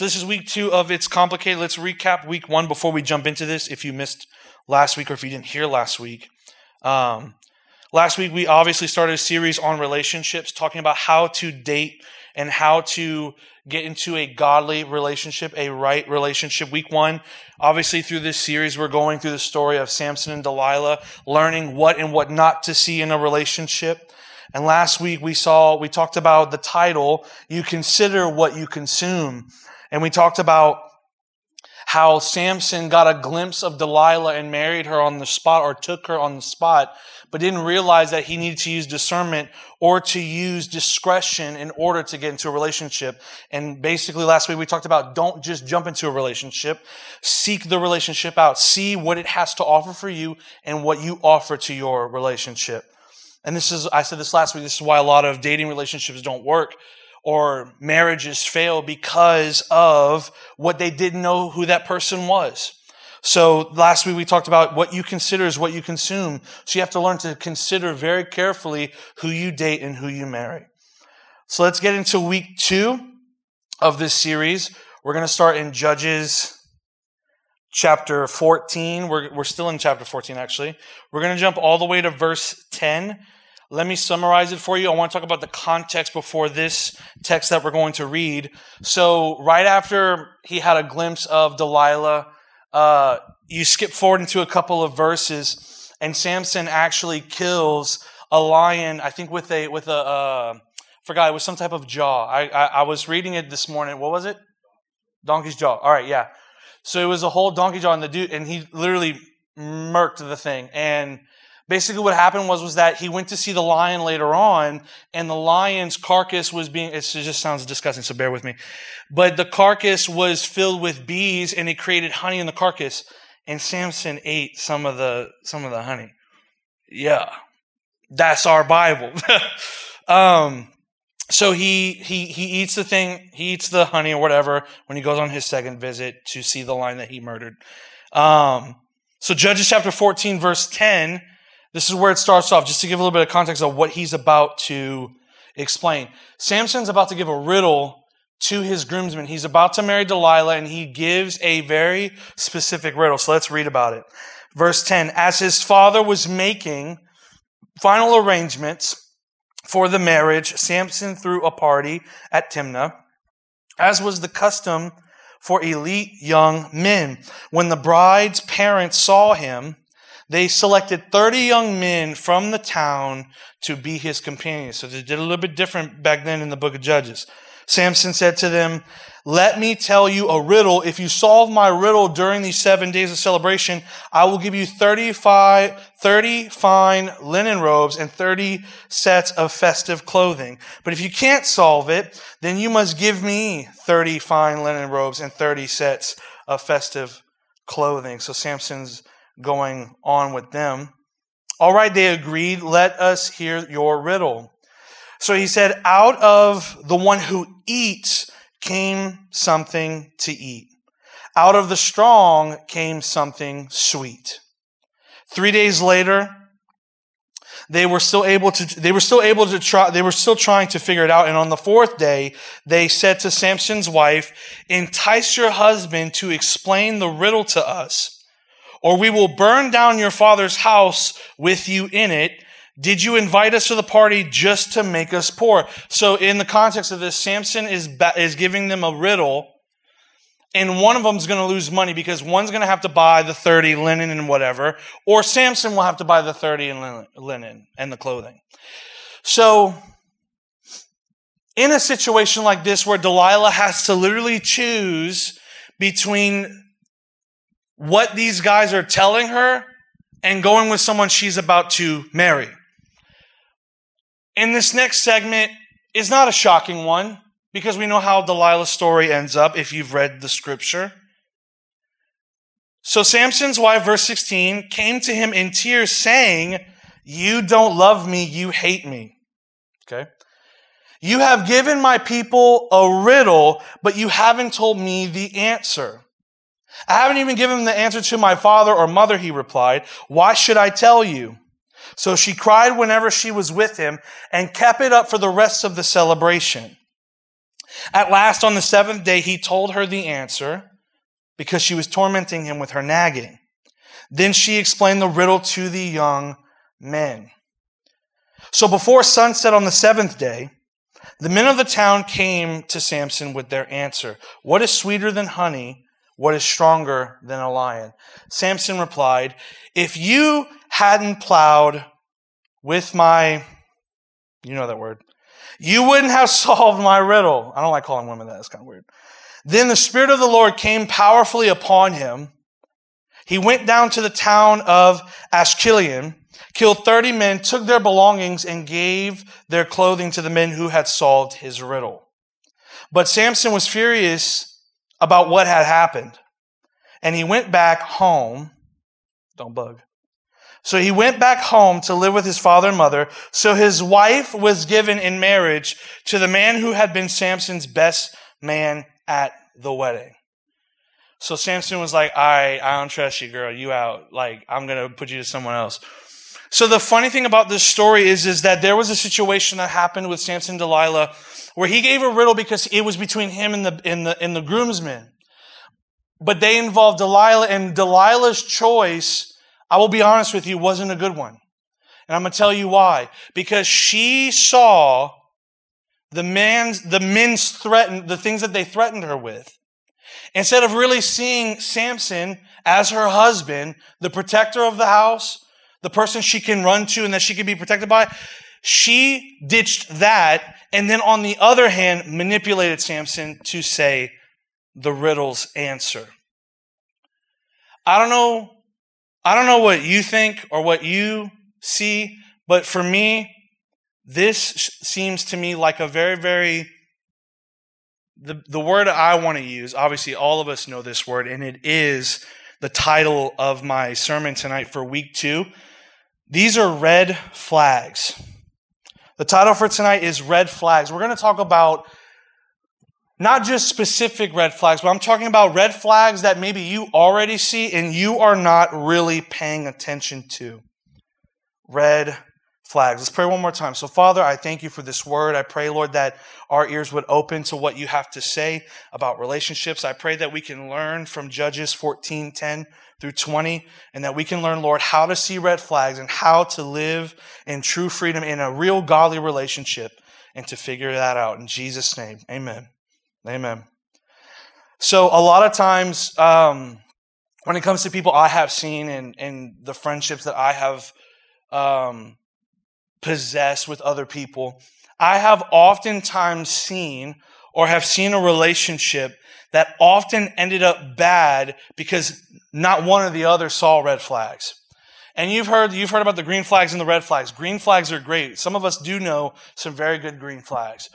So this is week two of It's Complicated. Let's recap week one before we jump into this. If you missed last week or if you didn't hear last week. Um, last week, we obviously started a series on relationships, talking about how to date and how to get into a godly relationship, a right relationship. Week one, obviously through this series, we're going through the story of Samson and Delilah, learning what and what not to see in a relationship. And last week we saw, we talked about the title, You Consider What You Consume. And we talked about how Samson got a glimpse of Delilah and married her on the spot or took her on the spot, but didn't realize that he needed to use discernment or to use discretion in order to get into a relationship. And basically last week we talked about don't just jump into a relationship. Seek the relationship out. See what it has to offer for you and what you offer to your relationship. And this is, I said this last week, this is why a lot of dating relationships don't work or marriages fail because of what they didn't know who that person was. So last week we talked about what you consider is what you consume. So you have to learn to consider very carefully who you date and who you marry. So let's get into week two of this series. We're going to start in Judges chapter 14. We're, we're still in chapter 14, actually. We're going to jump all the way to verse 10 let me summarize it for you. I want to talk about the context before this text that we're going to read. So, right after he had a glimpse of Delilah, uh, you skip forward into a couple of verses, and Samson actually kills a lion. I think with a with a uh, forgot it was some type of jaw. I, I I was reading it this morning. What was it? Donkey's jaw. All right, yeah. So it was a whole donkey jaw, and the dude, and he literally murked the thing, and Basically, what happened was, was that he went to see the lion later on, and the lion's carcass was being, it just sounds disgusting, so bear with me. But the carcass was filled with bees, and it created honey in the carcass. And Samson ate some of the, some of the honey. Yeah. That's our Bible. um, so he, he, he eats the thing, he eats the honey or whatever when he goes on his second visit to see the lion that he murdered. Um, so Judges chapter 14 verse 10 this is where it starts off, just to give a little bit of context of what he's about to explain. Samson's about to give a riddle to his groomsmen. He's about to marry Delilah, and he gives a very specific riddle. So let's read about it. Verse 10 As his father was making final arrangements for the marriage, Samson threw a party at Timnah, as was the custom for elite young men. When the bride's parents saw him, they selected 30 young men from the town to be his companions. So they did a little bit different back then in the book of Judges. Samson said to them, Let me tell you a riddle. If you solve my riddle during these seven days of celebration, I will give you 35, 30 fine linen robes and 30 sets of festive clothing. But if you can't solve it, then you must give me 30 fine linen robes and 30 sets of festive clothing. So Samson's going on with them. All right, they agreed. Let us hear your riddle. So he said, Out of the one who eats came something to eat. Out of the strong came something sweet. Three days later, they were still able to they were still able to try they were still trying to figure it out and on the fourth day they said to samson's wife entice your husband to explain the riddle to us or we will burn down your father's house with you in it. Did you invite us to the party just to make us poor? So in the context of this, Samson is, is giving them a riddle and one of them is going to lose money because one's going to have to buy the 30 linen and whatever, or Samson will have to buy the 30 and linen and the clothing. So, in a situation like this where Delilah has to literally choose between what these guys are telling her and going with someone she's about to marry. In this next segment is not a shocking one because we know how Delilah's story ends up if you've read the scripture. So Samson's wife, verse 16, came to him in tears saying, You don't love me, you hate me. Okay? You have given my people a riddle, but you haven't told me the answer. I haven't even given the answer to my father or mother, he replied. Why should I tell you? So she cried whenever she was with him and kept it up for the rest of the celebration. At last, on the seventh day, he told her the answer because she was tormenting him with her nagging. Then she explained the riddle to the young men. So before sunset on the seventh day, the men of the town came to Samson with their answer What is sweeter than honey? What is stronger than a lion? Samson replied, If you hadn't plowed with my, you know that word, you wouldn't have solved my riddle. I don't like calling women that. It's kind of weird. Then the Spirit of the Lord came powerfully upon him. He went down to the town of Ashkelon, killed 30 men, took their belongings, and gave their clothing to the men who had solved his riddle. But Samson was furious about what had happened. And he went back home. Don't bug. So he went back home to live with his father and mother. So his wife was given in marriage to the man who had been Samson's best man at the wedding. So Samson was like, I, I don't trust you, girl. You out. Like, I'm going to put you to someone else. So the funny thing about this story is, is that there was a situation that happened with Samson Delilah where he gave a riddle because it was between him and the, and the, and the groomsmen. But they involved Delilah and Delilah's choice, I will be honest with you, wasn't a good one. And I'm going to tell you why. Because she saw the man's, the men's threatened, the things that they threatened her with. Instead of really seeing Samson as her husband, the protector of the house, the person she can run to and that she can be protected by, she ditched that and then on the other hand manipulated Samson to say the riddle's answer. I don't know I don't know what you think or what you see, but for me this seems to me like a very very the, the word I want to use, obviously all of us know this word, and it is the title of my sermon tonight for week two. These are red flags. The title for tonight is Red Flags. We're going to talk about not just specific red flags, but I'm talking about red flags that maybe you already see and you are not really paying attention to. Red flags. Let's pray one more time. So, Father, I thank you for this word. I pray, Lord, that our ears would open to what you have to say about relationships. I pray that we can learn from Judges 14 10 through 20, and that we can learn, Lord, how to see red flags and how to live in true freedom in a real godly relationship and to figure that out. In Jesus' name, amen. Amen. So, a lot of times, um, when it comes to people I have seen and, and the friendships that I have um, possessed with other people, I have oftentimes seen or have seen a relationship that often ended up bad because not one or the other saw red flags. And you've heard, you've heard about the green flags and the red flags. Green flags are great. Some of us do know some very good green flags.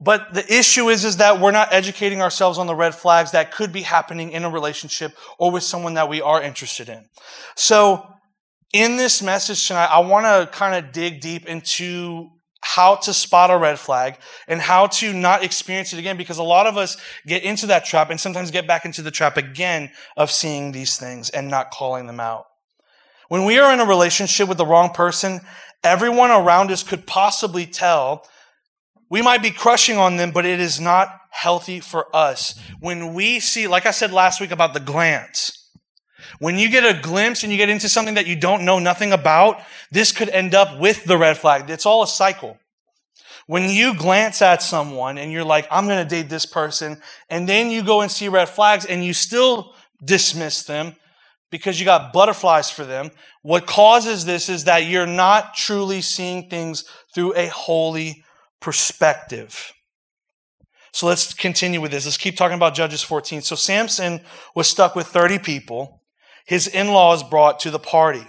But the issue is, is that we're not educating ourselves on the red flags that could be happening in a relationship or with someone that we are interested in. So in this message tonight, I want to kind of dig deep into how to spot a red flag and how to not experience it again because a lot of us get into that trap and sometimes get back into the trap again of seeing these things and not calling them out. When we are in a relationship with the wrong person, everyone around us could possibly tell we might be crushing on them, but it is not healthy for us. When we see, like I said last week about the glance, when you get a glimpse and you get into something that you don't know nothing about, this could end up with the red flag. It's all a cycle. When you glance at someone and you're like, I'm going to date this person, and then you go and see red flags and you still dismiss them because you got butterflies for them, what causes this is that you're not truly seeing things through a holy perspective. So let's continue with this. Let's keep talking about Judges 14. So Samson was stuck with 30 people his in laws brought to the party.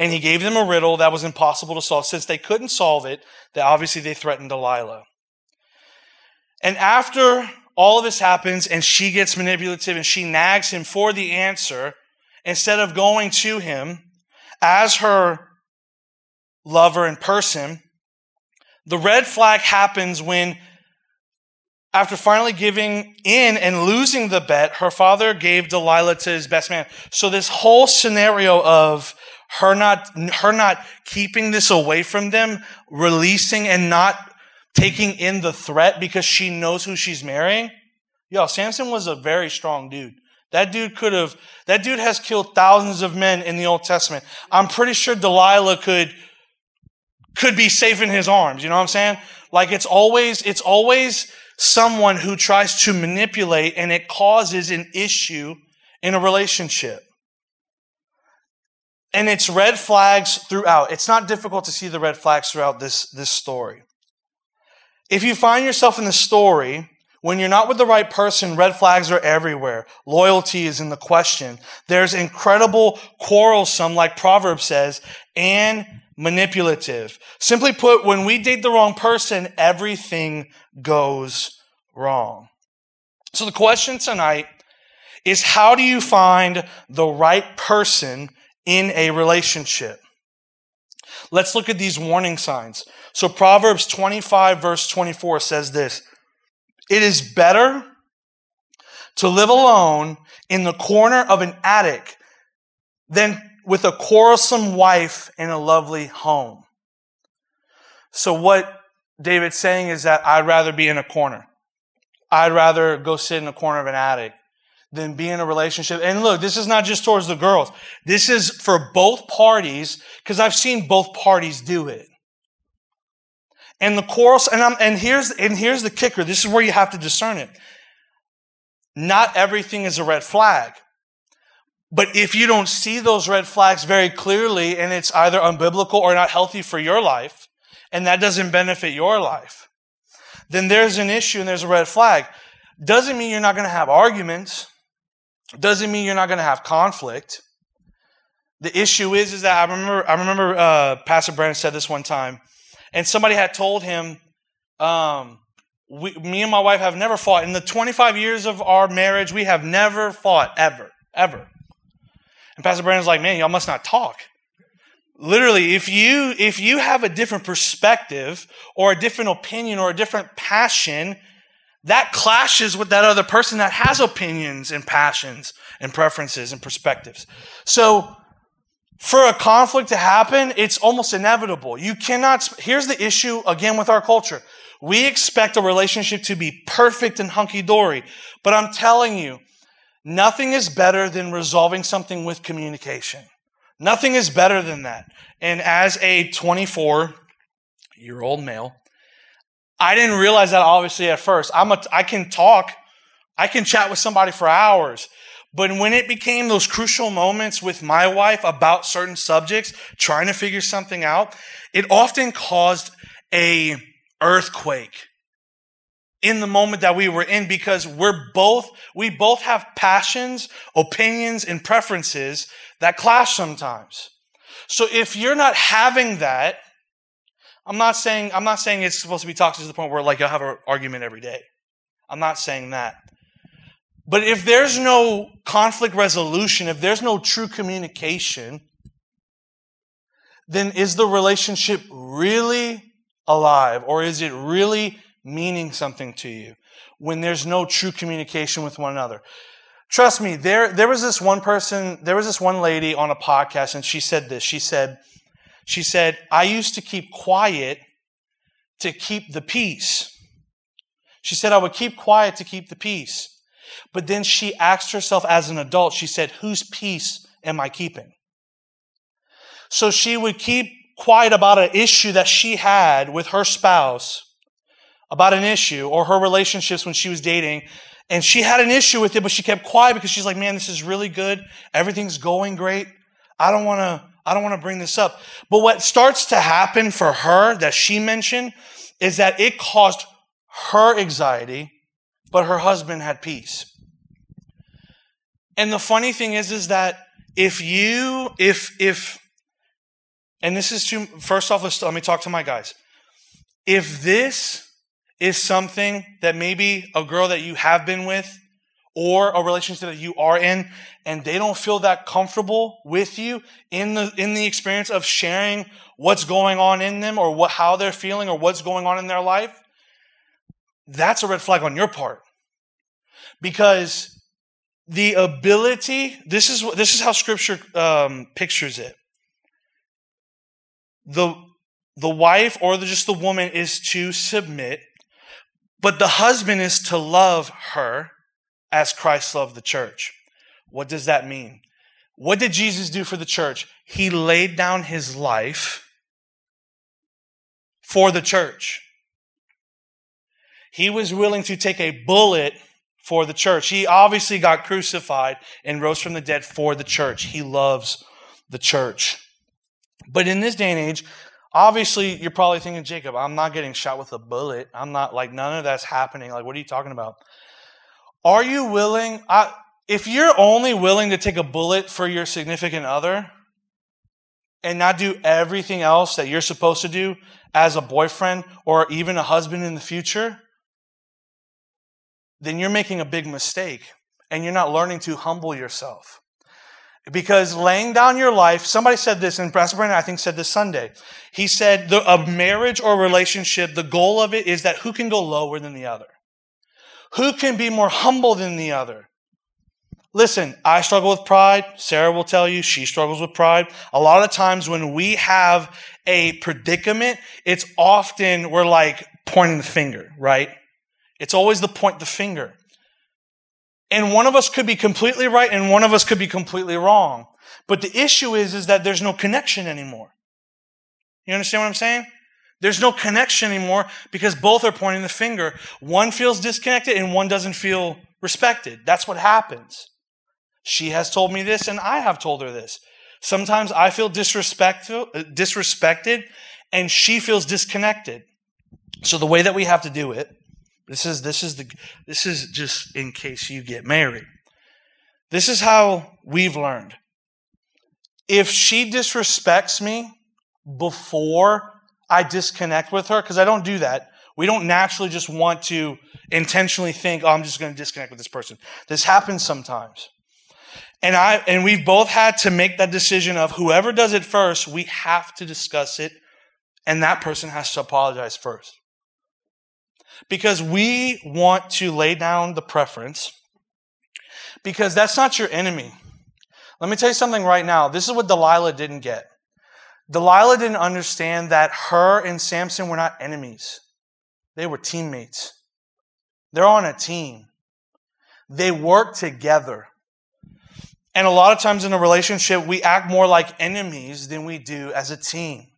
And he gave them a riddle that was impossible to solve. Since they couldn't solve it, they obviously they threatened Delilah. And after all of this happens and she gets manipulative and she nags him for the answer, instead of going to him as her lover in person, the red flag happens when after finally giving in and losing the bet, her father gave Delilah to his best man. So this whole scenario of her not, her not keeping this away from them, releasing and not taking in the threat because she knows who she's marrying. Yo, Samson was a very strong dude. That dude could have, that dude has killed thousands of men in the Old Testament. I'm pretty sure Delilah could, could be safe in his arms. You know what I'm saying? Like it's always, it's always someone who tries to manipulate and it causes an issue in a relationship. And it's red flags throughout. It's not difficult to see the red flags throughout this, this story. If you find yourself in the story when you're not with the right person, red flags are everywhere. Loyalty is in the question. There's incredible quarrelsome, like Proverbs says, and manipulative. Simply put, when we date the wrong person, everything goes wrong. So the question tonight is how do you find the right person in a relationship? Let's look at these warning signs. So Proverbs 25 verse 24 says this, it is better to live alone in the corner of an attic than with a quarrelsome wife in a lovely home. So what David's saying is that I'd rather be in a corner. I'd rather go sit in a corner of an attic than be in a relationship. And look, this is not just towards the girls. This is for both parties because I've seen both parties do it. And the quarrels, and, I'm, and here's and here's the kicker. This is where you have to discern it. Not everything is a red flag. But if you don't see those red flags very clearly and it's either unbiblical or not healthy for your life, and that doesn't benefit your life, then there's an issue and there's a red flag. Doesn't mean you're not going to have arguments. Doesn't mean you're not going to have conflict. The issue is, is that I remember, I remember uh, Pastor Brandon said this one time and somebody had told him, um, we, me and my wife have never fought. In the 25 years of our marriage, we have never fought, ever, ever. And Pastor Brandon's like, man, y'all must not talk. Literally, if you if you have a different perspective or a different opinion or a different passion, that clashes with that other person that has opinions and passions and preferences and perspectives. So for a conflict to happen, it's almost inevitable. You cannot, here's the issue again with our culture. We expect a relationship to be perfect and hunky dory. But I'm telling you, nothing is better than resolving something with communication. Nothing is better than that. And as a 24 year old male, I didn't realize that obviously at first. I'm a, I can talk, I can chat with somebody for hours. But when it became those crucial moments with my wife about certain subjects, trying to figure something out, it often caused a earthquake in the moment that we were in because we're both, we both have passions, opinions, and preferences that clash sometimes. So if you're not having that, I'm not saying, I'm not saying it's supposed to be toxic to the point where like you'll have an argument every day. I'm not saying that. But if there's no conflict resolution, if there's no true communication, then is the relationship really alive or is it really meaning something to you when there's no true communication with one another? Trust me, there, there was this one person, there was this one lady on a podcast and she said this. She said, she said, I used to keep quiet to keep the peace. She said, I would keep quiet to keep the peace. But then she asked herself as an adult, she said, Whose peace am I keeping? So she would keep quiet about an issue that she had with her spouse, about an issue or her relationships when she was dating. And she had an issue with it, but she kept quiet because she's like, man, this is really good. Everything's going great. I don't want to, I don't want to bring this up. But what starts to happen for her that she mentioned is that it caused her anxiety, but her husband had peace. And the funny thing is, is that if you, if, if, and this is too, first off, let me talk to my guys. If this is something that maybe a girl that you have been with or a relationship that you are in and they don't feel that comfortable with you in the in the experience of sharing what's going on in them or what how they're feeling or what's going on in their life that's a red flag on your part. Because the ability this is this is how scripture um, pictures it. The the wife or the, just the woman is to submit, but the husband is to love her as Christ loved the church. What does that mean? What did Jesus do for the church? He laid down his life for the church. He was willing to take a bullet for the church. He obviously got crucified and rose from the dead for the church. He loves the church. But in this day and age, obviously you're probably thinking, Jacob, I'm not getting shot with a bullet. I'm not like none of that's happening. Like, what are you talking about? Are you willing? I, if you're only willing to take a bullet for your significant other and not do everything else that you're supposed to do as a boyfriend or even a husband in the future, then you're making a big mistake and you're not learning to humble yourself. Because laying down your life, somebody said this, and Pastor Brandon, I think, said this Sunday. He said, the, a marriage or relationship, the goal of it is that who can go lower than the other? Who can be more humble than the other? Listen, I struggle with pride. Sarah will tell you she struggles with pride. A lot of times when we have a predicament, it's often we're like pointing the finger, right? It's always the point the finger. And one of us could be completely right and one of us could be completely wrong. But the issue is, is that there's no connection anymore. You understand what I'm saying? There's no connection anymore because both are pointing the finger. One feels disconnected and one doesn't feel respected. That's what happens. She has told me this, and I have told her this. Sometimes I feel disrespectful, uh, disrespected, and she feels disconnected. So the way that we have to do it, this is this is the this is just in case you get married. This is how we've learned. If she disrespects me before I disconnect with her, because I don't do that. We don't naturally just want to intentionally think, oh, I'm just going to disconnect with this person. This happens sometimes. And I and we've both had to make that decision of whoever does it first, we have to discuss it, and that person has to apologize first. Because we want to lay down the preference, because that's not your enemy. Let me tell you something right now. This is what Delilah didn't get. Delilah didn't understand that her and Samson were not enemies. They were teammates. They're on a team. They work together. And a lot of times in a relationship, we act more like enemies than we do as a team.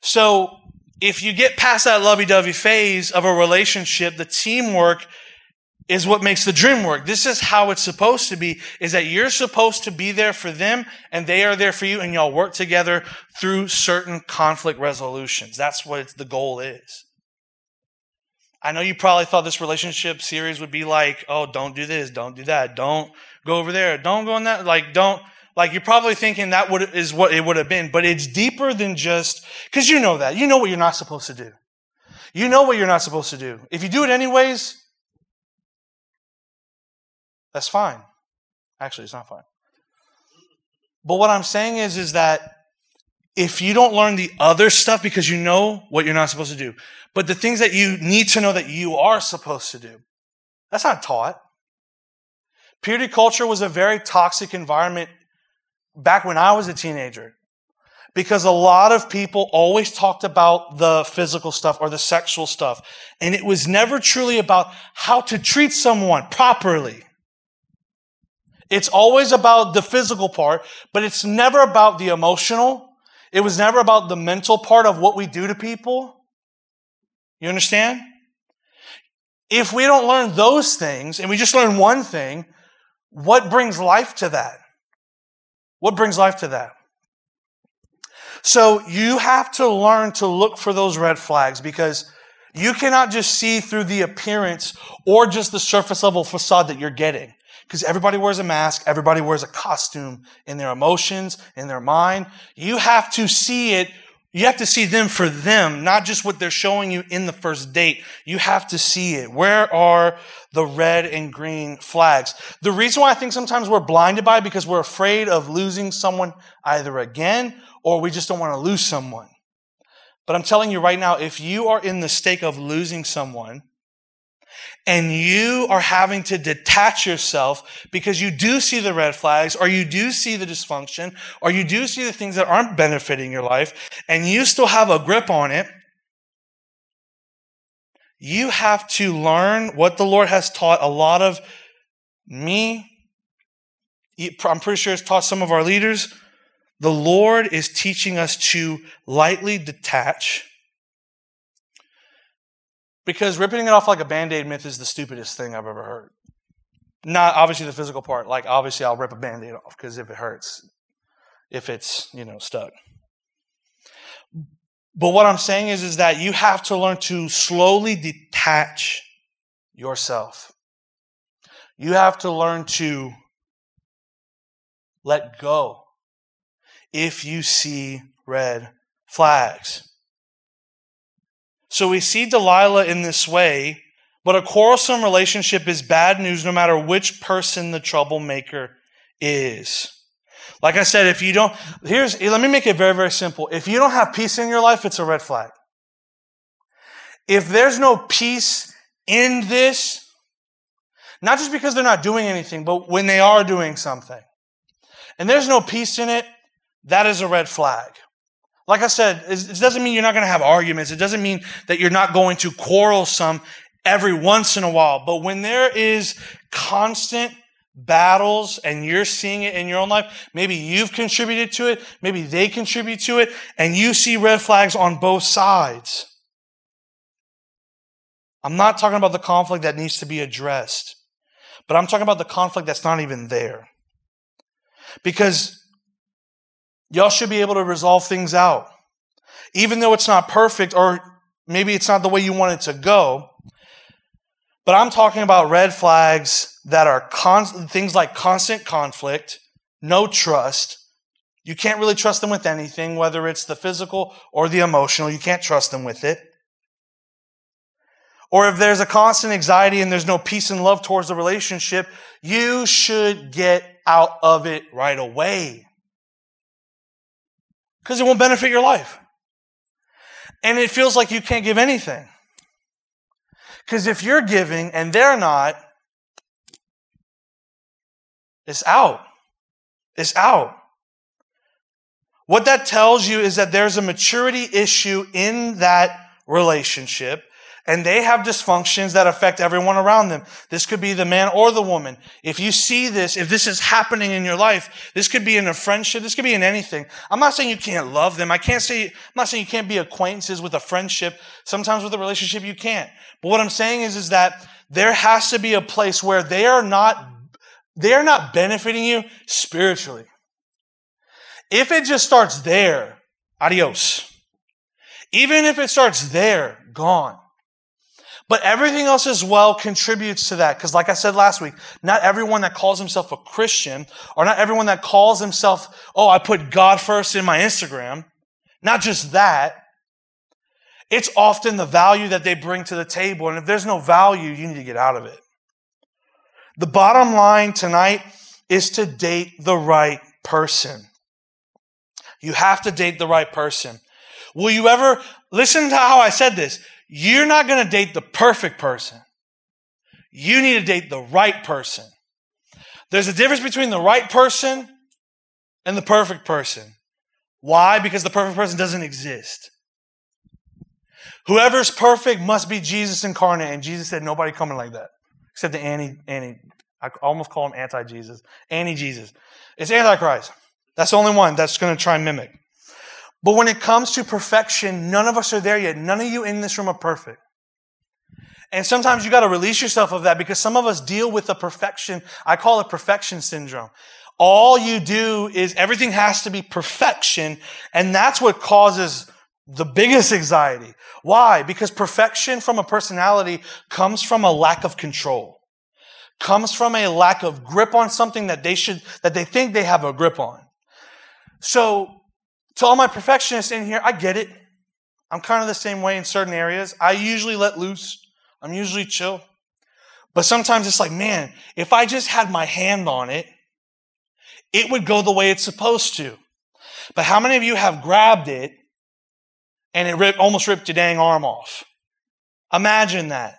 So if you get past that lovey dovey phase of a relationship, the teamwork is what makes the dream work. This is how it's supposed to be, is that you're supposed to be there for them and they are there for you and y'all work together through certain conflict resolutions. That's what the goal is. I know you probably thought this relationship series would be like, oh, don't do this, don't do that, don't go over there. Don't go in that. Like, don't, like, you're probably thinking that would, is what it would have been, but it's deeper than just, cause you know that. You know what you're not supposed to do. You know what you're not supposed to do. If you do it anyways, that's fine. Actually, it's not fine. But what I'm saying is, is that if you don't learn the other stuff because you know what you're not supposed to do, but the things that you need to know that you are supposed to do, that's not taught. Purity culture was a very toxic environment back when I was a teenager because a lot of people always talked about the physical stuff or the sexual stuff. And it was never truly about how to treat someone properly. It's always about the physical part, but it's never about the emotional. It was never about the mental part of what we do to people. You understand? If we don't learn those things and we just learn one thing, what brings life to that? What brings life to that? So you have to learn to look for those red flags because you cannot just see through the appearance or just the surface level facade that you're getting. Because everybody wears a mask, everybody wears a costume in their emotions, in their mind. You have to see it you have to see them for them, not just what they're showing you in the first date. You have to see it. Where are the red and green flags? The reason why I think sometimes we're blinded by it because we're afraid of losing someone either again or we just don't want to lose someone. But I'm telling you right now, if you are in the stake of losing someone and you are having to detach yourself because you do see the red flags or you do see the dysfunction or you do see the things that aren't benefiting your life and you still have a grip on it, you have to learn what the Lord has taught a lot of me. I'm pretty sure it's taught some of our leaders. The Lord is teaching us to lightly detach because ripping it off like a band aid myth is the stupidest thing I've ever heard. Not obviously the physical part. Like, obviously, I'll rip a band aid off because if it hurts, if it's, you know, stuck. But what I'm saying is, is that you have to learn to slowly detach yourself. You have to learn to let go if you see red flags. So we see Delilah in this way, but a quarrelsome relationship is bad news no matter which person the troublemaker is. Like I said, if you don't, here's, let me make it very, very simple. If you don't have peace in your life, it's a red flag. If there's no peace in this, not just because they're not doing anything, but when they are doing something, and there's no peace in it, that is a red flag. Like I said, it doesn't mean you're not going to have arguments. It doesn't mean that you're not going to quarrel some every once in a while. But when there is constant battles and you're seeing it in your own life, maybe you've contributed to it, maybe they contribute to it, and you see red flags on both sides. I'm not talking about the conflict that needs to be addressed, but I'm talking about the conflict that's not even there. Because Y'all should be able to resolve things out. Even though it's not perfect, or maybe it's not the way you want it to go. But I'm talking about red flags that are con- things like constant conflict, no trust. You can't really trust them with anything, whether it's the physical or the emotional. You can't trust them with it. Or if there's a constant anxiety and there's no peace and love towards the relationship, you should get out of it right away because it won't benefit your life. And it feels like you can't give anything. Because if you're giving and they're not, it's out. It's out. What that tells you is that there's a maturity issue in that relationship and they have dysfunctions that affect everyone around them. This could be the man or the woman. If you see this, if this is happening in your life, this could be in a friendship, this could be in anything. I'm not saying you can't love them. I can't say, I'm not saying you can't be acquaintances with a friendship. Sometimes with a relationship you can't. But what I'm saying is, is that there has to be a place where they are not, they are not benefiting you spiritually. If it just starts there, adios. Even if it starts there, gone. But everything else as well contributes to that. Because like I said last week, not everyone that calls himself a Christian, or not everyone that calls himself, oh, I put God first in my Instagram. Not just that. It's often the value that they bring to the table. And if there's no value, you need to get out of it. The bottom line tonight is to date the right person. You have to date the right person. Will you ever, listen to how I said this. You're not going to date the perfect person. You need to date the right person. There's a difference between the right person and the perfect person. Why? Because the perfect person doesn't exist. Whoever's perfect must be Jesus incarnate. And Jesus said, nobody coming like that. Except the anti, anti, I almost call him anti-Jesus. Anti-Jesus. It's Antichrist. That's the only one that's going to try and mimic. But when it comes to perfection, none of us are there yet. None of you in this room are perfect. And sometimes you got to release yourself of that because some of us deal with a perfection. I call it perfection syndrome. All you do is everything has to be perfection. And that's what causes the biggest anxiety. Why? Because perfection from a personality comes from a lack of control, comes from a lack of grip on something that they should, that they think they have a grip on. So to all my perfectionists in here, I get it. I'm kind of the same way in certain areas. I usually let loose. I'm usually chill. But sometimes it's like, man, if I just had my hand on it, it would go the way it's supposed to. But how many of you have grabbed it and it ripped, almost ripped your dang arm off? Imagine that.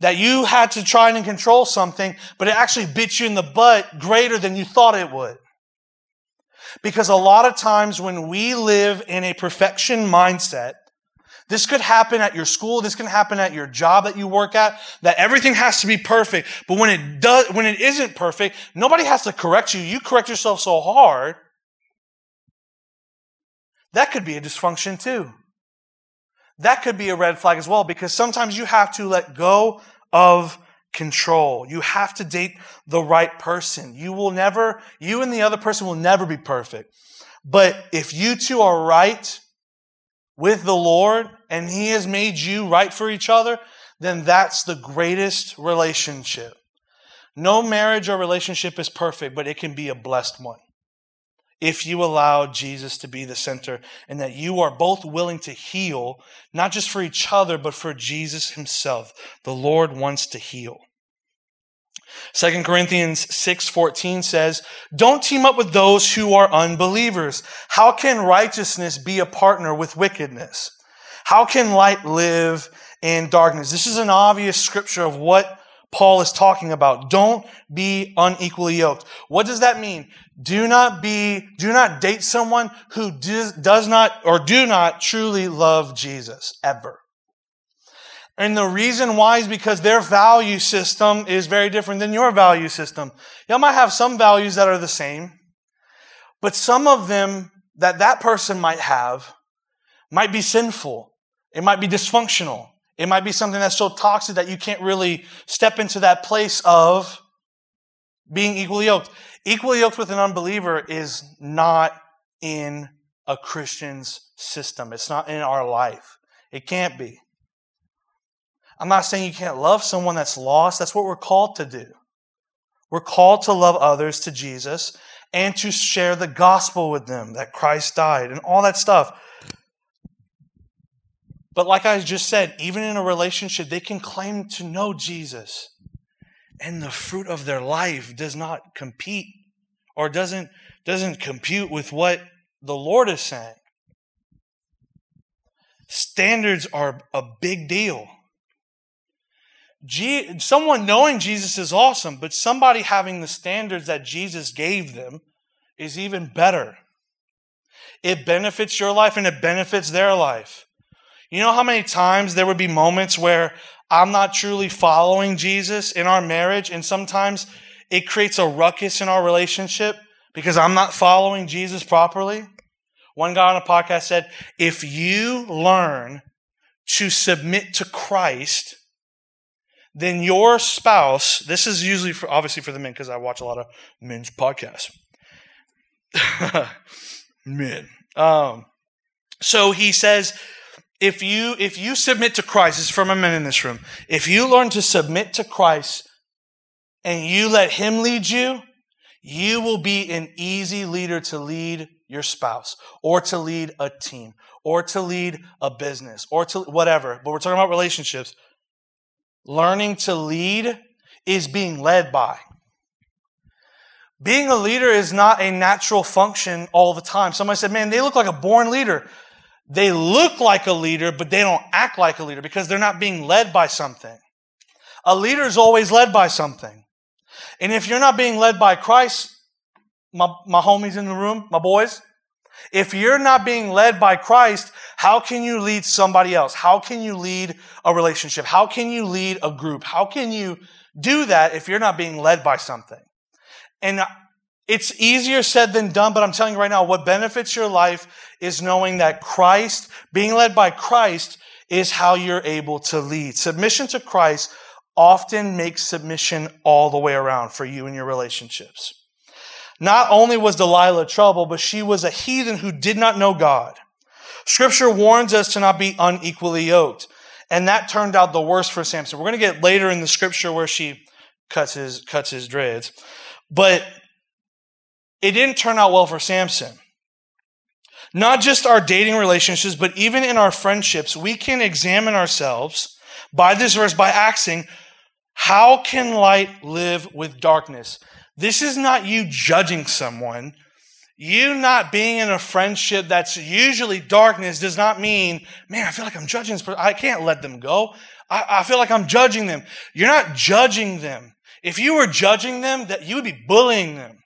that you had to try and control something, but it actually bit you in the butt greater than you thought it would. Because a lot of times when we live in a perfection mindset, this could happen at your school. This can happen at your job that you work at, that everything has to be perfect. But when it does, when it isn't perfect, nobody has to correct you. You correct yourself so hard. That could be a dysfunction too. That could be a red flag as well because sometimes you have to let go of control. You have to date the right person. You will never, you and the other person will never be perfect. But if you two are right with the Lord and He has made you right for each other, then that's the greatest relationship. No marriage or relationship is perfect, but it can be a blessed one if you allow Jesus to be the center and that you are both willing to heal, not just for each other, but for Jesus himself. The Lord wants to heal. 2 Corinthians 6:14 says, "Don't team up with those who are unbelievers. How can righteousness be a partner with wickedness? How can light live in darkness?" This is an obvious scripture of what Paul is talking about. Don't be unequally yoked. What does that mean? Do not be, do not date someone who does, does not or do not truly love Jesus ever. And the reason why is because their value system is very different than your value system. Y'all might have some values that are the same, but some of them that that person might have might be sinful. It might be dysfunctional. It might be something that's so toxic that you can't really step into that place of being equally yoked. Equally yoked with an unbeliever is not in a Christian's system. It's not in our life. It can't be. I'm not saying you can't love someone that's lost. That's what we're called to do. We're called to love others to Jesus and to share the gospel with them that Christ died and all that stuff. But like I just said, even in a relationship, they can claim to know Jesus. And the fruit of their life does not compete or doesn't, doesn't compute with what the Lord is saying. Standards are a big deal. G- someone knowing Jesus is awesome, but somebody having the standards that Jesus gave them is even better. It benefits your life and it benefits their life. You know how many times there would be moments where I'm not truly following Jesus in our marriage, and sometimes it creates a ruckus in our relationship because I'm not following Jesus properly? One guy on a podcast said, if you learn to submit to Christ, then your spouse, this is usually for, obviously for the men because I watch a lot of men's podcasts. men. Um, so he says, if you if you submit to Christ, this is from a men in this room. If you learn to submit to Christ and you let Him lead you, you will be an easy leader to lead your spouse or to lead a team or to lead a business or to whatever. But we're talking about relationships. Learning to lead is being led by. Being a leader is not a natural function all the time. Somebody said, man, they look like a born leader. They look like a leader, but they don't act like a leader because they're not being led by something. A leader is always led by something. And if you're not being led by Christ, my, my homies in the room, my boys, if you're not being led by Christ, how can you lead somebody else? How can you lead a relationship? How can you lead a group? How can you do that if you're not being led by something? And it's easier said than done, but I'm telling you right now, what benefits your life is knowing that Christ, being led by Christ, is how you're able to lead. Submission to Christ often makes submission all the way around for you in your relationships. Not only was Delilah trouble, but she was a heathen who did not know God. Scripture warns us to not be unequally yoked. And that turned out the worst for Samson. We're going to get later in the scripture where she cuts his, cuts his dreads. But it didn't turn out well for Samson. Not just our dating relationships, but even in our friendships, we can examine ourselves by this verse by asking, how can light live with darkness? This is not you judging someone. You not being in a friendship that's usually darkness does not mean, man, I feel like I'm judging this person. I can't let them go. I, I feel like I'm judging them. You're not judging them. If you were judging them, that you would be bullying them.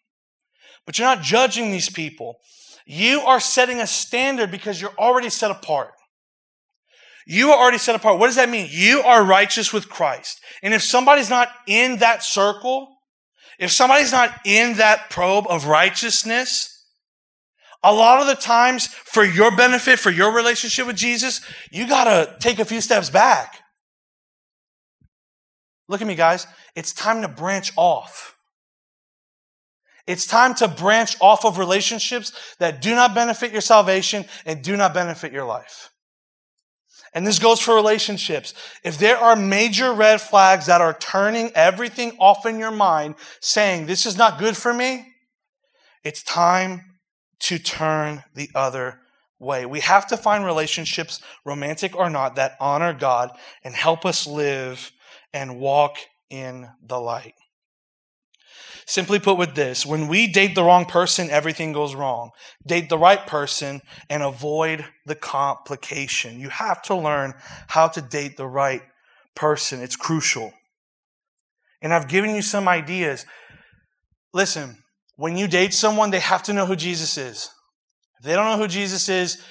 But you're not judging these people. You are setting a standard because you're already set apart. You are already set apart. What does that mean? You are righteous with Christ. And if somebody's not in that circle, if somebody's not in that probe of righteousness, a lot of the times for your benefit, for your relationship with Jesus, you gotta take a few steps back. Look at me, guys. It's time to branch off. It's time to branch off of relationships that do not benefit your salvation and do not benefit your life. And this goes for relationships. If there are major red flags that are turning everything off in your mind, saying, this is not good for me, it's time to turn the other way. We have to find relationships, romantic or not, that honor God and help us live and walk in the light. Simply put with this, when we date the wrong person, everything goes wrong. Date the right person and avoid the complication. You have to learn how to date the right person. It's crucial. And I've given you some ideas. Listen, when you date someone, they have to know who Jesus is. If they don't know who Jesus is,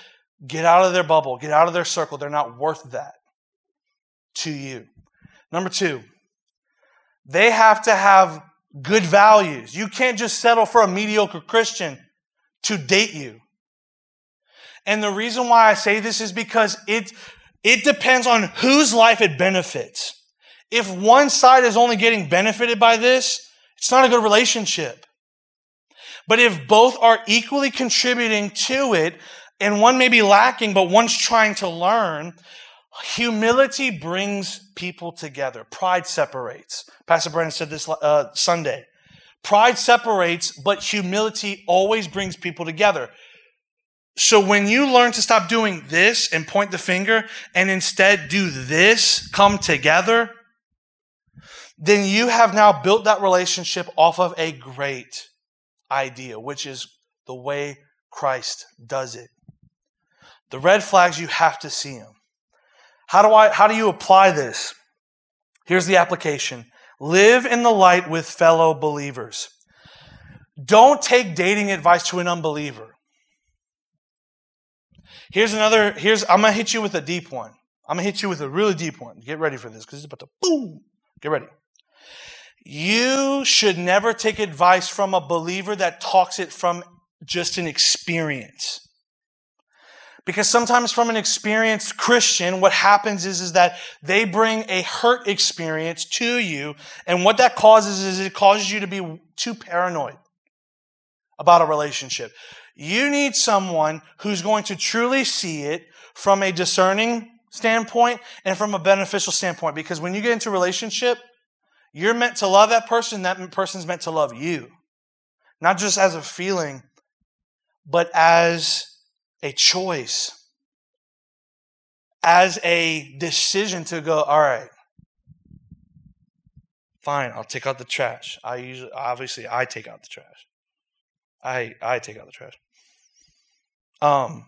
get out of their bubble, get out of their circle. They're not worth that to you. Number two, they have to have good values. You can't just settle for a mediocre Christian to date you. And the reason why I say this is because it, it depends on whose life it benefits. If one side is only getting benefited by this, it's not a good relationship. But if both are equally contributing to it, and one may be lacking, but one's trying to learn, Humility brings people together. Pride separates. Pastor Brandon said this uh, Sunday. Pride separates, but humility always brings people together. So when you learn to stop doing this and point the finger and instead do this, come together, then you have now built that relationship off of a great idea, which is the way Christ does it. The red flags, you have to see them. How do I how do you apply this? Here's the application. Live in the light with fellow believers. Don't take dating advice to an unbeliever. Here's another, here's, I'm gonna hit you with a deep one. I'm gonna hit you with a really deep one. Get ready for this, because it's about to boom. Get ready. You should never take advice from a believer that talks it from just an experience. Because sometimes from an experienced Christian, what happens is, is that they bring a hurt experience to you. And what that causes is it causes you to be too paranoid about a relationship. You need someone who's going to truly see it from a discerning standpoint and from a beneficial standpoint. Because when you get into a relationship, you're meant to love that person, that person's meant to love you. Not just as a feeling, but as a choice, as a decision to go, all right, fine, I'll take out the trash. I usually, obviously, I take out the trash. I, I take out the trash. Um,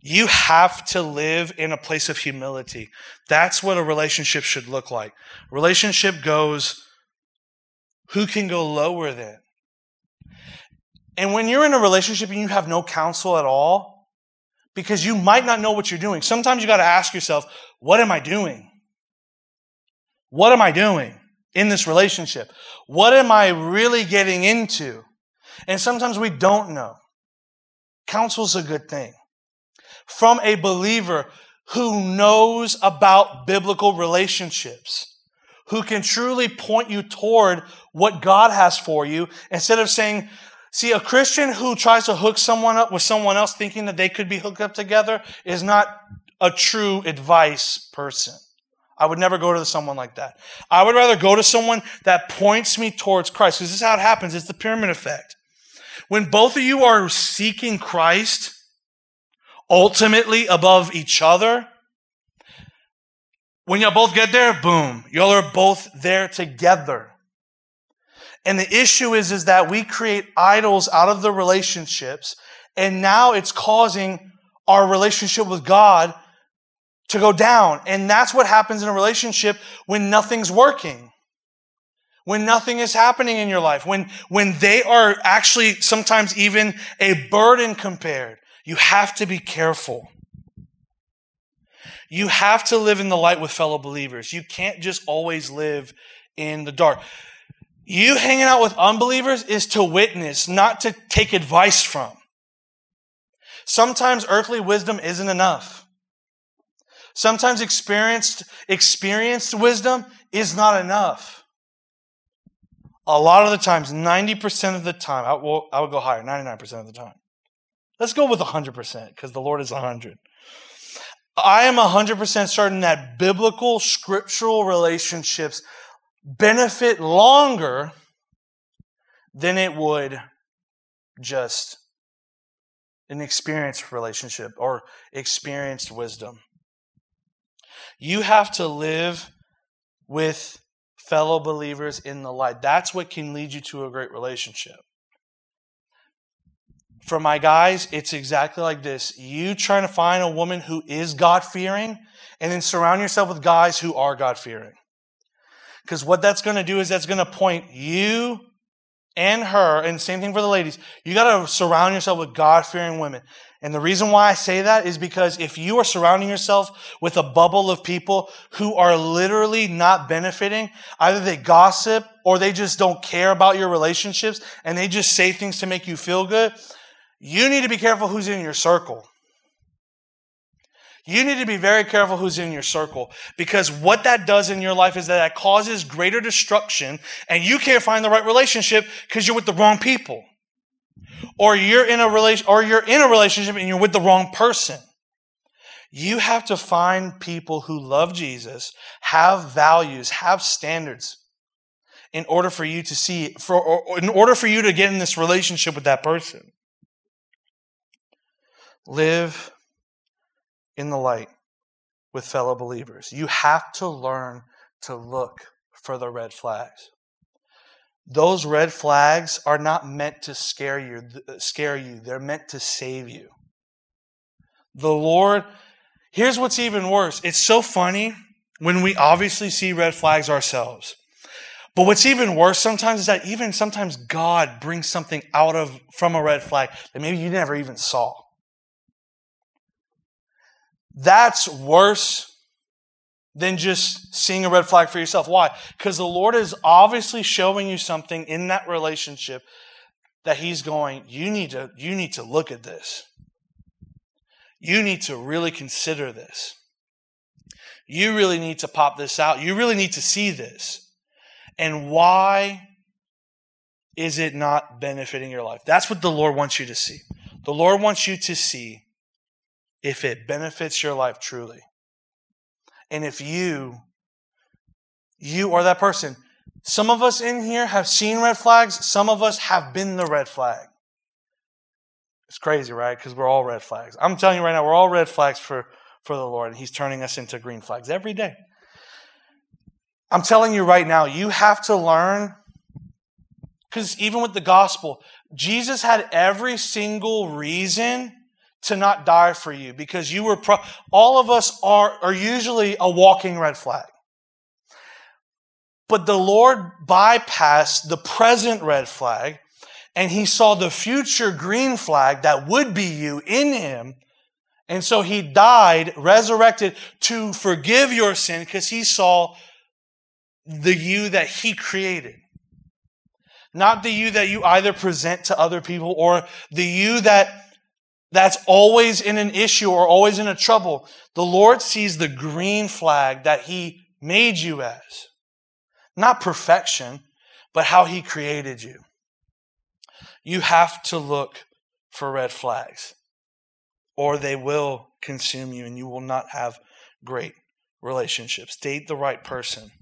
you have to live in a place of humility. That's what a relationship should look like. Relationship goes, who can go lower than? And when you're in a relationship and you have no counsel at all, because you might not know what you're doing. Sometimes you got to ask yourself, what am I doing? What am I doing in this relationship? What am I really getting into? And sometimes we don't know. Counsel's a good thing. From a believer who knows about biblical relationships, who can truly point you toward what God has for you instead of saying, See, a Christian who tries to hook someone up with someone else thinking that they could be hooked up together is not a true advice person. I would never go to someone like that. I would rather go to someone that points me towards Christ because this is how it happens. It's the pyramid effect. When both of you are seeking Christ ultimately above each other, when y'all both get there, boom, y'all are both there together. And the issue is, is that we create idols out of the relationships, and now it's causing our relationship with God to go down. And that's what happens in a relationship when nothing's working. When nothing is happening in your life. When, when they are actually sometimes even a burden compared. You have to be careful. You have to live in the light with fellow believers. You can't just always live in the dark. You hanging out with unbelievers is to witness, not to take advice from. Sometimes earthly wisdom isn't enough. Sometimes experienced, experienced wisdom is not enough. A lot of the times, 90% of the time, I will, I will go higher, 99% of the time. Let's go with 100% because the Lord is 100. I am 100% certain that biblical, scriptural relationships benefit longer than it would just an experienced relationship or experienced wisdom. You have to live with fellow believers in the light. That's what can lead you to a great relationship. For my guys, it's exactly like this. You trying to find a woman who is God fearing, and then surround yourself with guys who are God fearing. Because what that's going to do is that's going to point you and her, and same thing for the ladies, you got to surround yourself with God fearing women. And the reason why I say that is because if you are surrounding yourself with a bubble of people who are literally not benefiting, either they gossip or they just don't care about your relationships and they just say things to make you feel good, you need to be careful who's in your circle. You need to be very careful who's in your circle because what that does in your life is that it causes greater destruction and you can't find the right relationship because you're with the wrong people. Or you're in a relation or you're in a relationship and you're with the wrong person. You have to find people who love Jesus, have values, have standards in order for you to see for or in order for you to get in this relationship with that person. Live in the light with fellow believers. You have to learn to look for the red flags. Those red flags are not meant to scare you, uh, scare you. They're meant to save you. The Lord, here's what's even worse. It's so funny when we obviously see red flags ourselves. But what's even worse sometimes is that even sometimes God brings something out of from a red flag that maybe you never even saw. That's worse than just seeing a red flag for yourself. Why? Because the Lord is obviously showing you something in that relationship that He's going, you need to, you need to look at this. You need to really consider this. You really need to pop this out. You really need to see this. And why is it not benefiting your life? That's what the Lord wants you to see. The Lord wants you to see if it benefits your life truly. And if you, you are that person. Some of us in here have seen red flags. Some of us have been the red flag. It's crazy, right? Because we're all red flags. I'm telling you right now, we're all red flags for, for the Lord, and He's turning us into green flags every day. I'm telling you right now, you have to learn, because even with the gospel, Jesus had every single reason to not die for you because you were pro- all of us are are usually a walking red flag. But the lord bypassed the present red flag and he saw the future green flag that would be you in him. And so he died resurrected to forgive your sin because he saw the you that he created. Not the you that you either present to other people or the you that that's always in an issue or always in a trouble, the Lord sees the green flag that He made you as. Not perfection, but how He created you. You have to look for red flags, or they will consume you and you will not have great relationships. Date the right person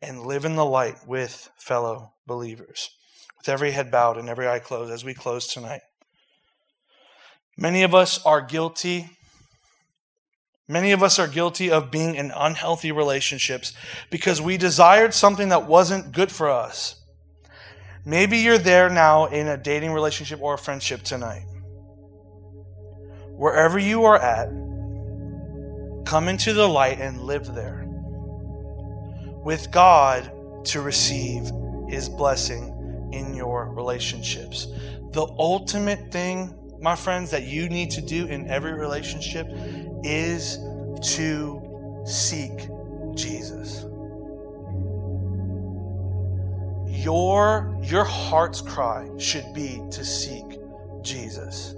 and live in the light with fellow believers. With every head bowed and every eye closed as we close tonight. Many of us are guilty. Many of us are guilty of being in unhealthy relationships because we desired something that wasn't good for us. Maybe you're there now in a dating relationship or a friendship tonight. Wherever you are at, come into the light and live there with God to receive his blessing in your relationships. The ultimate thing, my friends, that you need to do in every relationship is to seek Jesus. Your, your heart's cry should be to seek Jesus.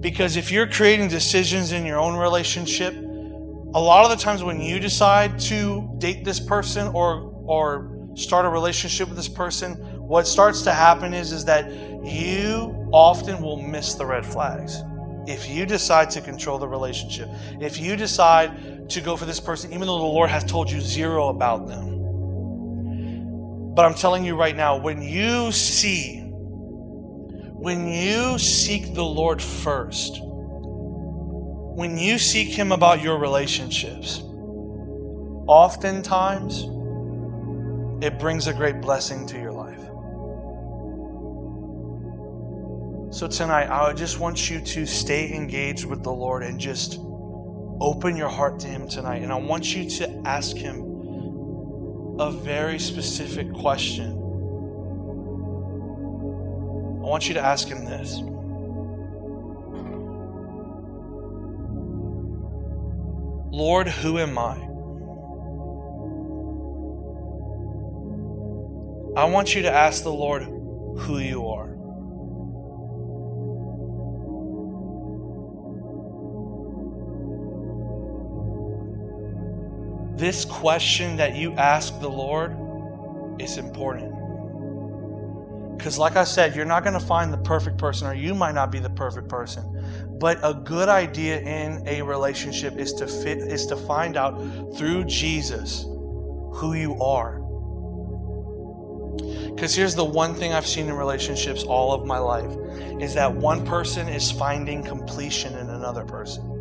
Because if you're creating decisions in your own relationship, a lot of the times when you decide to date this person or or start a relationship with this person, what starts to happen is is that you often will miss the red flags. If you decide to control the relationship, if you decide to go for this person, even though the Lord has told you zero about them. But I'm telling you right now, when you see, when you seek the Lord first, when you seek Him about your relationships, oftentimes it brings a great blessing to your So tonight, I just want you to stay engaged with the Lord and just open your heart to Him tonight. And I want you to ask Him a very specific question. I want you to ask Him this. Lord, who am I? I want you to ask the Lord who you are. This question that you ask the Lord is important. Because, like I said, you're not going to find the perfect person, or you might not be the perfect person. But a good idea in a relationship is to fit is to find out through Jesus who you are. Because here's the one thing I've seen in relationships all of my life is that one person is finding completion in another person.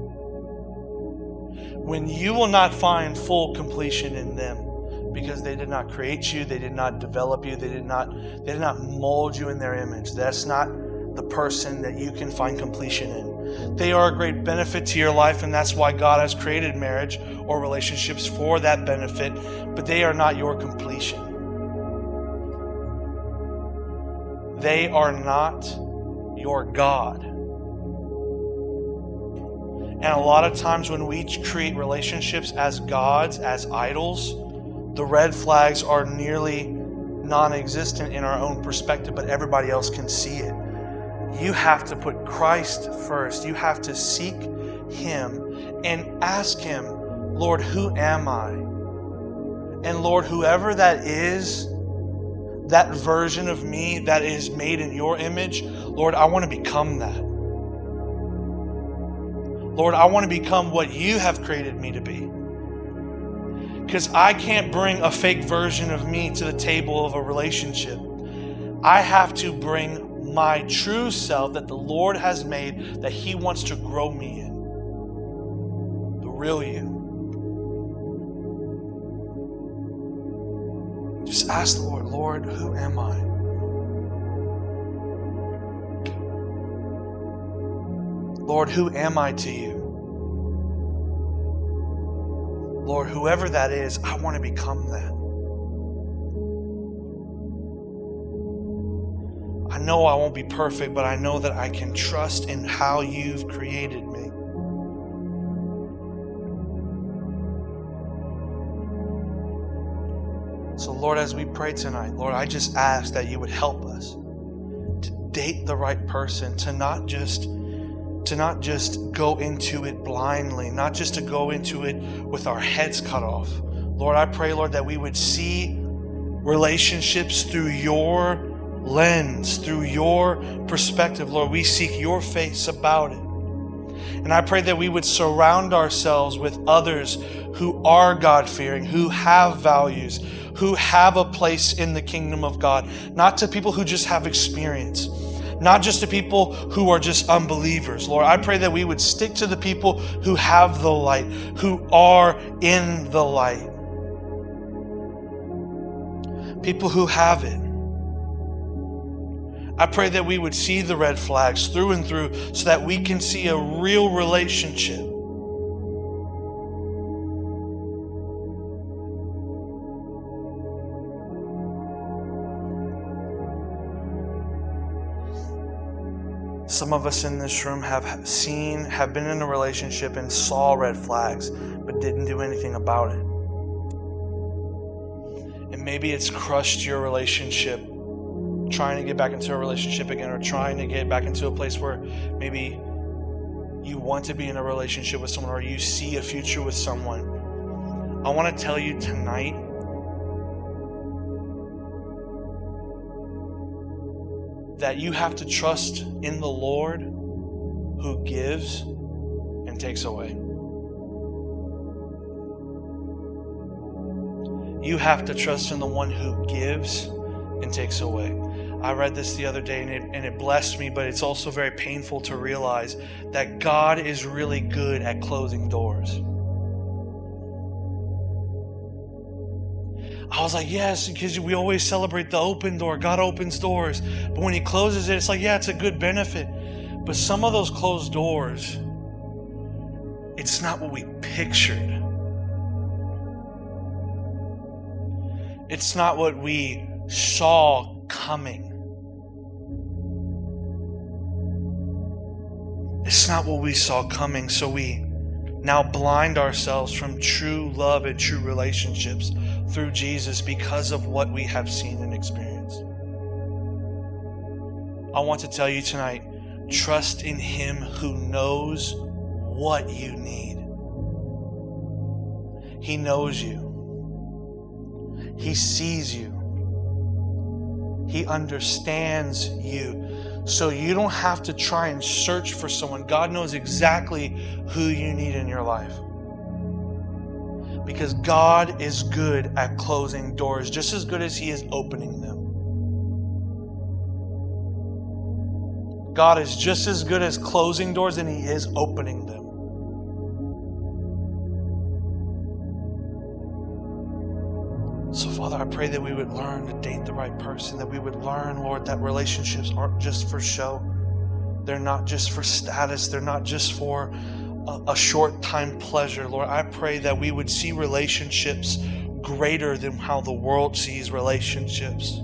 When you will not find full completion in them because they did not create you, they did not develop you, they did not they did not mold you in their image. That's not the person that you can find completion in. They are a great benefit to your life, and that's why God has created marriage or relationships for that benefit, but they are not your completion. They are not your God. And a lot of times when we create relationships as gods, as idols, the red flags are nearly non existent in our own perspective, but everybody else can see it you have to put Christ first. You have to seek Him and ask Him, Lord, who am I? And Lord, whoever that is, that version of me that is made in your image, Lord, I want to become that. Lord, I want to become what you have created me to be. Because I can't bring a fake version of me to the table of a relationship. I have to bring my true self that the Lord has made that He wants to grow me in. The real you. Just ask the Lord, Lord, who am I? Lord, who am I to you? Lord, whoever that is, I want to become that. I know I won't be perfect, but I know that I can trust in how you've created me. So, Lord, as we pray tonight, Lord, I just ask that you would help us to date the right person, to not just to not just go into it blindly, not just to go into it with our heads cut off. Lord, I pray, Lord, that we would see relationships through your lens, through your perspective, Lord. We seek your face about it. And I pray that we would surround ourselves with others who are God fearing, who have values, who have a place in the kingdom of God, not to people who just have experience, not just to people who are just unbelievers. Lord, I pray that we would stick to the people who have the light, who are in the light. people who have it. I pray that we would see the red flags through and through so that we can see a real relationship. Some of us in this room have seen, have been in a relationship and saw red flags, but didn't do anything about it. And maybe it's crushed your relationship trying to get back into a relationship again or trying to get back into a place where maybe you want to be in a relationship with someone or you see a future with someone. I want to tell you tonight that you have to trust in the Lord who gives and takes away. You have to trust in the one who gives and takes away. I read this the other day and it, and it blessed me, but it's also very painful to realize that God is really good at closing doors. I was like, yes, because we always celebrate the open door. God opens doors. But when He closes it, it's like, yeah, it's a good benefit. But some of those closed doors, it's not what we pictured. It's not what we saw coming. It's not what we saw coming, so we now blind ourselves from true love and true relationships through Jesus because of what we have seen and experienced. I want to tell you tonight trust in Him who knows what you need. He knows you. He sees you. He understands you. So you don't have to try and search for someone. God knows exactly who you need in your life. Because God is good at closing doors, just as good as He is opening them. God is just as good as closing doors and He is opening them. I pray that we would learn to date the right person, that we would learn, Lord, that relationships aren't just for show. They're not just for status, they're not just for a, a short time pleasure. Lord, I pray that we would see relationships greater than how the world sees relationships,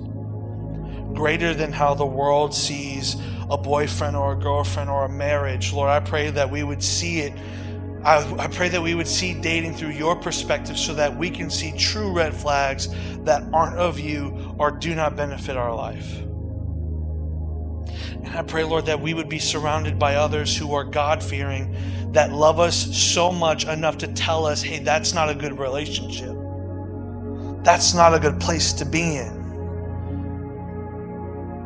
greater than how the world sees a boyfriend or a girlfriend or a marriage. Lord, I pray that we would see it I, I, pray that we would see dating through your perspective so that we can see true red flags that aren't of you or do not benefit our life. And I pray, Lord, that we would be surrounded by others who are God fearing, that love us so much enough to tell us, hey, that's not a good relationship. That's not a good place to be in.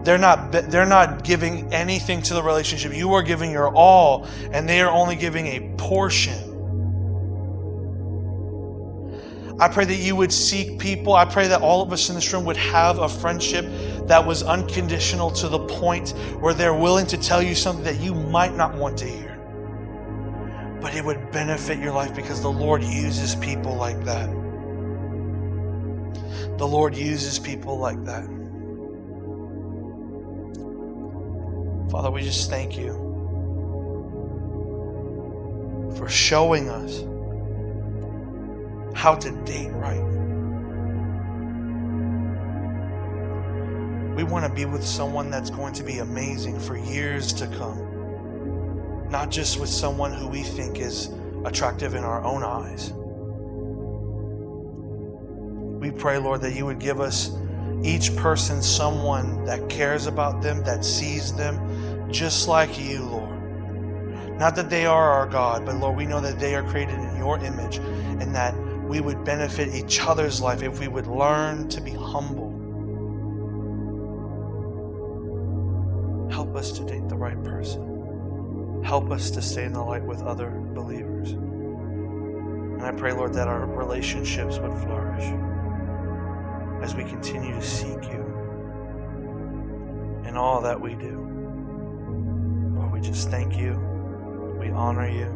They're not, they're not giving anything to the relationship. You are giving your all, and they are only giving a portion. I pray that you would seek people. I pray that all of us in this room would have a friendship that was unconditional to the point where they're willing to tell you something that you might not want to hear. But it would benefit your life because the Lord uses people like that. The Lord uses people like that. Father, we just thank you for showing us how to date right. We want to be with someone that's going to be amazing for years to come, not just with someone who we think is attractive in our own eyes. We pray, Lord, that you would give us each person someone that cares about them, that sees them, just like you, Lord. Not that they are our God, but Lord, we know that they are created in your image and that we would benefit each other's life if we would learn to be humble. Help us to date the right person. Help us to stay in the light with other believers. And I pray, Lord, that our relationships would flourish as we continue to seek you in all that we do. Lord, we just thank you. We honor you.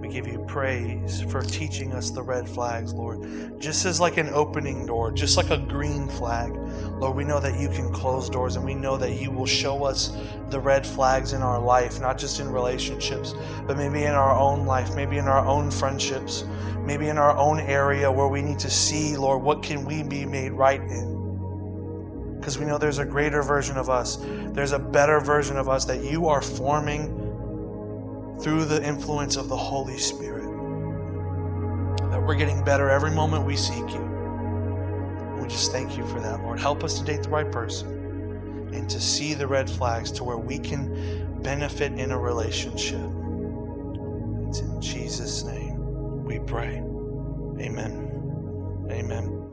We give you praise for teaching us the red flags, Lord. Just as like an opening door, just like a green flag, Lord, we know that you can close doors and we know that you will show us the red flags in our life, not just in relationships, but maybe in our own life, maybe in our own friendships, maybe in our own area where we need to see, Lord, what can we be made right in? Because we know there's a greater version of us, there's a better version of us that you are forming through the influence of the Holy Spirit. That we're getting better every moment we seek you. We just thank you for that, Lord. Help us to date the right person and to see the red flags to where we can benefit in a relationship. It's in Jesus' name we pray. Amen. Amen.